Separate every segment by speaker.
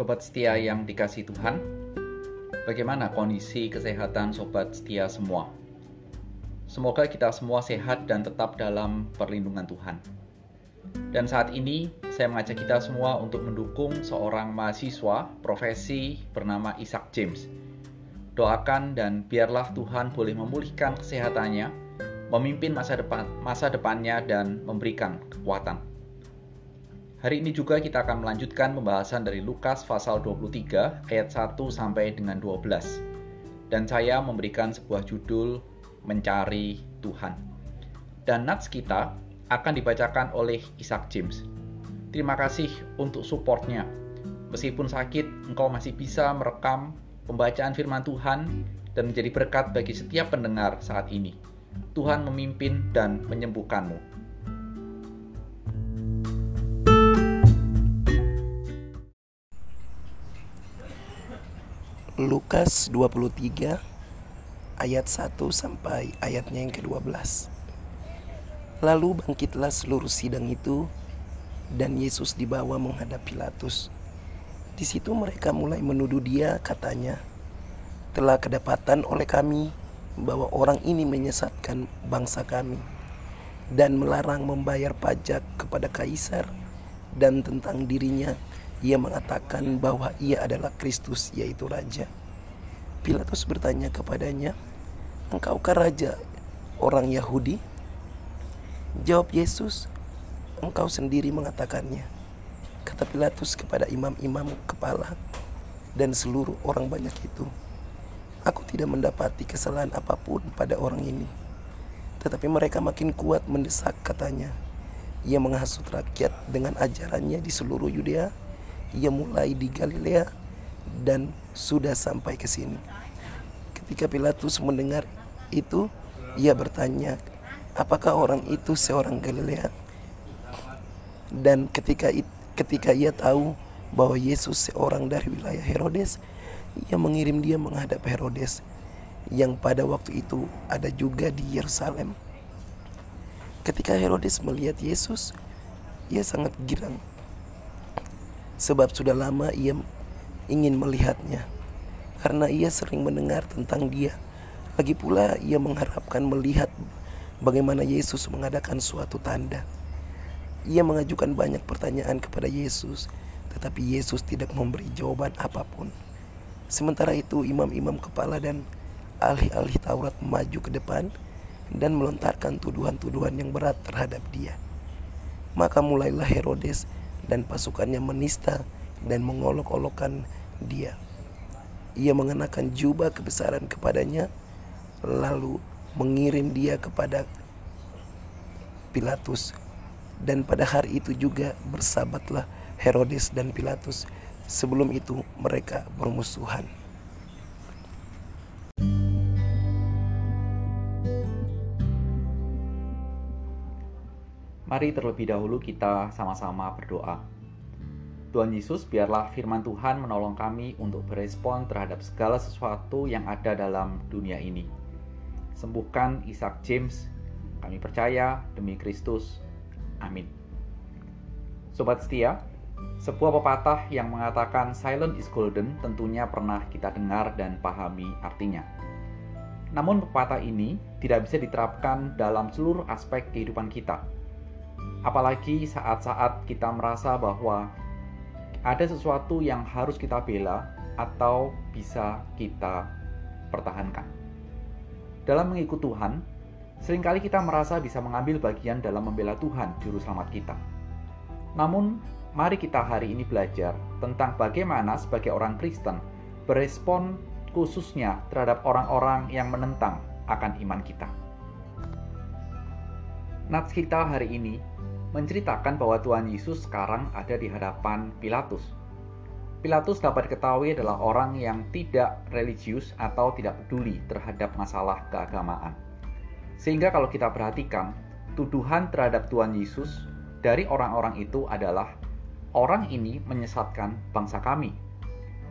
Speaker 1: Sobat setia yang dikasih Tuhan, bagaimana kondisi kesehatan sobat setia semua? Semoga kita semua sehat dan tetap dalam perlindungan Tuhan. Dan saat ini, saya mengajak kita semua untuk mendukung seorang mahasiswa profesi bernama Isaac James. Doakan dan biarlah Tuhan boleh memulihkan kesehatannya, memimpin masa depan masa depannya dan memberikan kekuatan. Hari ini juga kita akan melanjutkan pembahasan dari Lukas pasal 23 ayat 1 sampai dengan 12. Dan saya memberikan sebuah judul Mencari Tuhan. Dan nats kita akan dibacakan oleh Isaac James. Terima kasih untuk supportnya. Meskipun sakit, engkau masih bisa merekam pembacaan firman Tuhan dan menjadi berkat bagi setiap pendengar saat ini. Tuhan memimpin dan menyembuhkanmu.
Speaker 2: Lukas 23 ayat 1 sampai ayatnya yang ke-12. Lalu bangkitlah seluruh sidang itu dan Yesus dibawa menghadap Pilatus. Di situ mereka mulai menuduh dia katanya, telah kedapatan oleh kami bahwa orang ini menyesatkan bangsa kami dan melarang membayar pajak kepada kaisar dan tentang dirinya ia mengatakan bahwa ia adalah Kristus, yaitu Raja. Pilatus bertanya kepadanya, "Engkaukah raja orang Yahudi?" Jawab Yesus, "Engkau sendiri mengatakannya." Kata Pilatus kepada imam-imam kepala dan seluruh orang banyak itu, "Aku tidak mendapati kesalahan apa pun pada orang ini." Tetapi mereka makin kuat mendesak katanya. Ia menghasut rakyat dengan ajarannya di seluruh Yudea ia mulai di Galilea dan sudah sampai ke sini. Ketika Pilatus mendengar itu, ia bertanya, "Apakah orang itu seorang Galilea?" Dan ketika ketika ia tahu bahwa Yesus seorang dari wilayah Herodes, ia mengirim dia menghadap Herodes yang pada waktu itu ada juga di Yerusalem. Ketika Herodes melihat Yesus, ia sangat girang sebab sudah lama ia ingin melihatnya karena ia sering mendengar tentang dia. Lagi pula ia mengharapkan melihat bagaimana Yesus mengadakan suatu tanda. Ia mengajukan banyak pertanyaan kepada Yesus, tetapi Yesus tidak memberi jawaban apa pun. Sementara itu imam-imam kepala dan ahli-ahli Taurat maju ke depan dan melontarkan tuduhan-tuduhan yang berat terhadap dia. Maka mulailah Herodes dan pasukannya menista dan mengolok-olokkan dia. Ia mengenakan jubah kebesaran kepadanya, lalu mengirim dia kepada Pilatus. Dan pada hari itu juga bersabatlah Herodes dan Pilatus. Sebelum itu mereka bermusuhan.
Speaker 1: Mari terlebih dahulu kita sama-sama berdoa. Tuhan Yesus, biarlah firman Tuhan menolong kami untuk berespon terhadap segala sesuatu yang ada dalam dunia ini. Sembuhkan Isaac James, kami percaya demi Kristus. Amin. Sobat setia, sebuah pepatah yang mengatakan silent is golden tentunya pernah kita dengar dan pahami artinya. Namun pepatah ini tidak bisa diterapkan dalam seluruh aspek kehidupan kita Apalagi saat-saat kita merasa bahwa ada sesuatu yang harus kita bela atau bisa kita pertahankan. Dalam mengikut Tuhan, sering kali kita merasa bisa mengambil bagian dalam membela Tuhan, Juru Selamat kita. Namun, mari kita hari ini belajar tentang bagaimana sebagai orang Kristen berespon khususnya terhadap orang-orang yang menentang akan iman kita. Nats kita hari ini menceritakan bahwa Tuhan Yesus sekarang ada di hadapan Pilatus. Pilatus dapat diketahui adalah orang yang tidak religius atau tidak peduli terhadap masalah keagamaan. Sehingga kalau kita perhatikan, tuduhan terhadap Tuhan Yesus dari orang-orang itu adalah orang ini menyesatkan bangsa kami.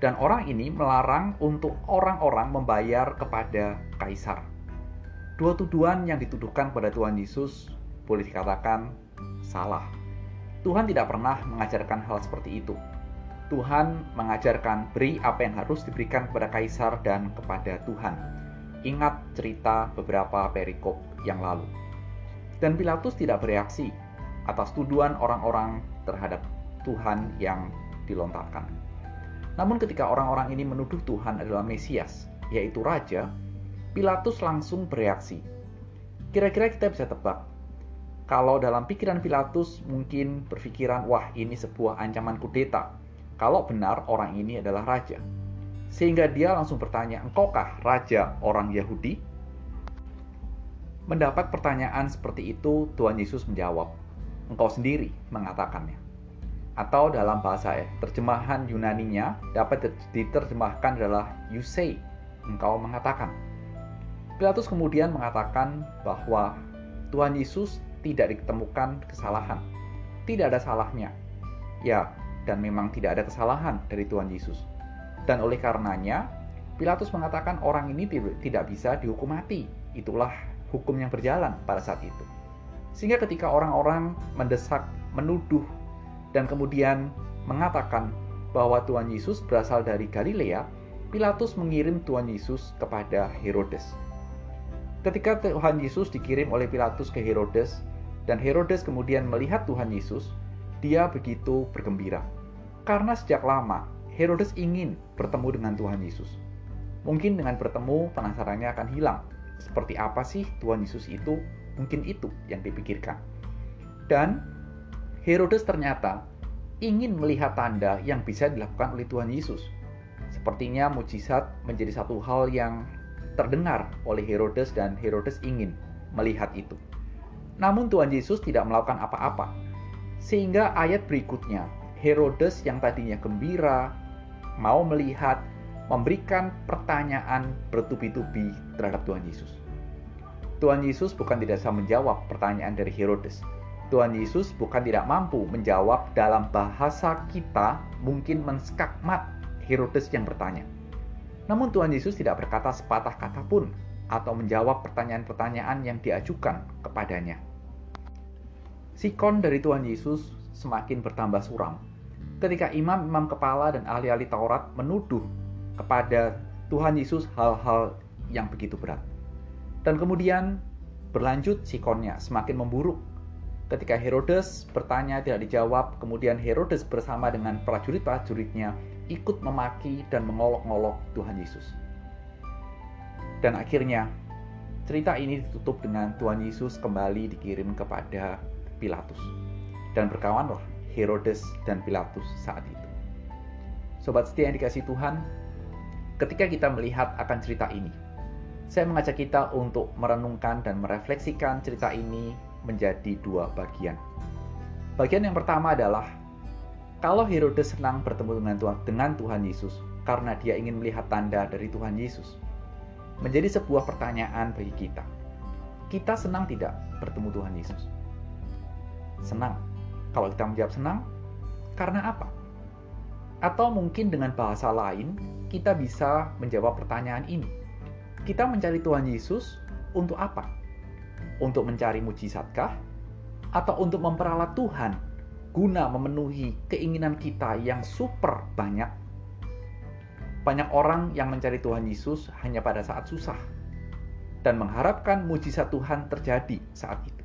Speaker 1: Dan orang ini melarang untuk orang-orang membayar kepada kaisar. Dua tuduhan yang dituduhkan pada Tuhan Yesus boleh dikatakan salah. Tuhan tidak pernah mengajarkan hal seperti itu. Tuhan mengajarkan beri apa yang harus diberikan kepada kaisar dan kepada Tuhan. Ingat cerita beberapa perikop yang lalu. Dan Pilatus tidak bereaksi atas tuduhan orang-orang terhadap Tuhan yang dilontarkan. Namun ketika orang-orang ini menuduh Tuhan adalah Mesias, yaitu Raja, Pilatus langsung bereaksi. Kira-kira kita bisa tebak, kalau dalam pikiran Pilatus mungkin berpikiran, wah ini sebuah ancaman kudeta, kalau benar orang ini adalah raja. Sehingga dia langsung bertanya, engkaukah raja orang Yahudi? Mendapat pertanyaan seperti itu, Tuhan Yesus menjawab, engkau sendiri mengatakannya. Atau dalam bahasa terjemahan Yunaninya dapat diterjemahkan adalah you say, engkau mengatakan. Pilatus kemudian mengatakan bahwa Tuhan Yesus tidak ditemukan kesalahan. Tidak ada salahnya. Ya, dan memang tidak ada kesalahan dari Tuhan Yesus. Dan oleh karenanya, Pilatus mengatakan orang ini tidak bisa dihukum mati. Itulah hukum yang berjalan pada saat itu. Sehingga ketika orang-orang mendesak, menuduh, dan kemudian mengatakan bahwa Tuhan Yesus berasal dari Galilea, Pilatus mengirim Tuhan Yesus kepada Herodes. Ketika Tuhan Yesus dikirim oleh Pilatus ke Herodes, dan Herodes kemudian melihat Tuhan Yesus, dia begitu bergembira. Karena sejak lama Herodes ingin bertemu dengan Tuhan Yesus. Mungkin dengan bertemu penasarannya akan hilang. Seperti apa sih Tuhan Yesus itu? Mungkin itu yang dipikirkan. Dan Herodes ternyata ingin melihat tanda yang bisa dilakukan oleh Tuhan Yesus. Sepertinya mujizat menjadi satu hal yang terdengar oleh Herodes dan Herodes ingin melihat itu. Namun Tuhan Yesus tidak melakukan apa-apa sehingga ayat berikutnya, Herodes yang tadinya gembira, mau melihat, memberikan pertanyaan bertubi-tubi terhadap Tuhan Yesus. Tuhan Yesus bukan tidak bisa menjawab pertanyaan dari Herodes. Tuhan Yesus bukan tidak mampu menjawab dalam bahasa kita mungkin menskakmat Herodes yang bertanya. Namun Tuhan Yesus tidak berkata sepatah kata pun atau menjawab pertanyaan-pertanyaan yang diajukan kepadanya. Sikon dari Tuhan Yesus semakin bertambah suram. Ketika imam-imam kepala dan ahli-ahli Taurat menuduh kepada Tuhan Yesus hal-hal yang begitu berat. Dan kemudian berlanjut sikonnya semakin memburuk. Ketika Herodes bertanya tidak dijawab, kemudian Herodes bersama dengan prajurit-prajuritnya ikut memaki dan mengolok-ngolok Tuhan Yesus. Dan akhirnya cerita ini ditutup dengan Tuhan Yesus kembali dikirim kepada Pilatus. Dan berkawanlah Herodes dan Pilatus saat itu. Sobat setia yang dikasih Tuhan, ketika kita melihat akan cerita ini, saya mengajak kita untuk merenungkan dan merefleksikan cerita ini menjadi dua bagian. Bagian yang pertama adalah kalau Herodes senang bertemu dengan Tuhan, dengan Tuhan Yesus karena dia ingin melihat tanda dari Tuhan Yesus, menjadi sebuah pertanyaan bagi kita. Kita senang tidak bertemu Tuhan Yesus? Senang. Kalau kita menjawab senang, karena apa? Atau mungkin dengan bahasa lain, kita bisa menjawab pertanyaan ini. Kita mencari Tuhan Yesus untuk apa? Untuk mencari mujizatkah? Atau untuk memperalat Tuhan guna memenuhi keinginan kita yang super banyak? Banyak orang yang mencari Tuhan Yesus hanya pada saat susah dan mengharapkan mujizat Tuhan terjadi saat itu.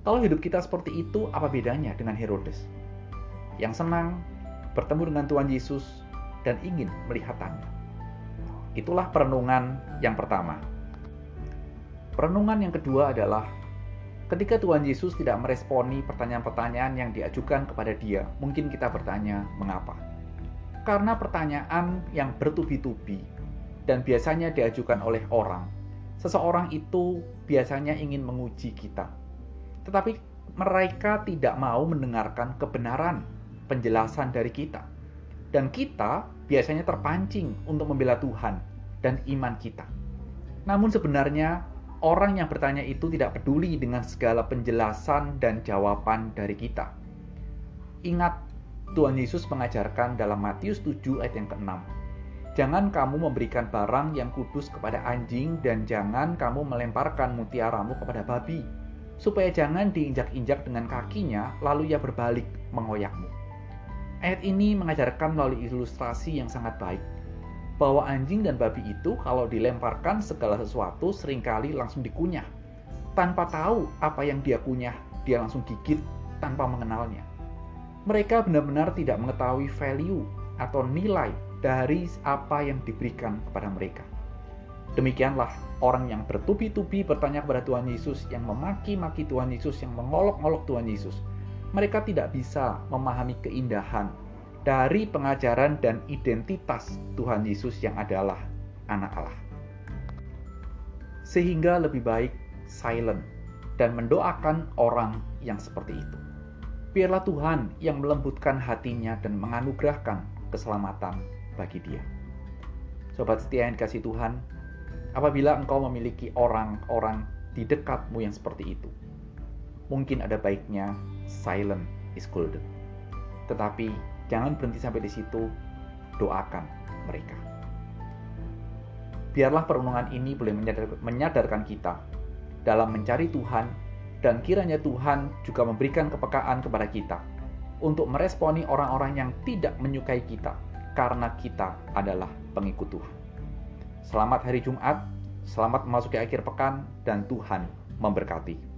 Speaker 1: Kalau hidup kita seperti itu, apa bedanya dengan Herodes? Yang senang bertemu dengan Tuhan Yesus dan ingin melihat. Itulah perenungan yang pertama. Perenungan yang kedua adalah ketika Tuhan Yesus tidak meresponi pertanyaan-pertanyaan yang diajukan kepada dia, mungkin kita bertanya, mengapa? Karena pertanyaan yang bertubi-tubi dan biasanya diajukan oleh orang, seseorang itu biasanya ingin menguji kita, tetapi mereka tidak mau mendengarkan kebenaran penjelasan dari kita. Dan kita biasanya terpancing untuk membela Tuhan dan iman kita. Namun sebenarnya orang yang bertanya itu tidak peduli dengan segala penjelasan dan jawaban dari kita. Ingat, Tuhan Yesus mengajarkan dalam Matius 7 ayat yang ke-6. Jangan kamu memberikan barang yang kudus kepada anjing dan jangan kamu melemparkan mutiaramu kepada babi supaya jangan diinjak-injak dengan kakinya, lalu ia berbalik mengoyakmu. Ayat ini mengajarkan melalui ilustrasi yang sangat baik bahwa anjing dan babi itu kalau dilemparkan segala sesuatu sering kali langsung dikunyah. Tanpa tahu apa yang dia kunyah, dia langsung gigit tanpa mengenalnya. Mereka benar-benar tidak mengetahui value atau nilai dari apa yang diberikan kepada mereka. Demikianlah orang yang bertubi-tubi bertanya kepada Tuhan Yesus, yang memaki-maki Tuhan Yesus, yang mengolok-olok Tuhan Yesus. Mereka tidak bisa memahami keindahan dari pengajaran dan identitas Tuhan Yesus yang adalah anak Allah. Sehingga lebih baik silent dan mendoakan orang yang seperti itu. Biarlah Tuhan yang melembutkan hatinya dan menganugerahkan keselamatan bagi dia. Sobat setia yang dikasih Tuhan, apabila engkau memiliki orang-orang di dekatmu yang seperti itu, mungkin ada baiknya silent is golden. Tetapi Jangan berhenti sampai di situ, doakan mereka. Biarlah perenungan ini boleh menyadarkan kita dalam mencari Tuhan dan kiranya Tuhan juga memberikan kepekaan kepada kita untuk meresponi orang-orang yang tidak menyukai kita karena kita adalah pengikut Tuhan. Selamat hari Jumat, selamat memasuki akhir pekan dan Tuhan memberkati.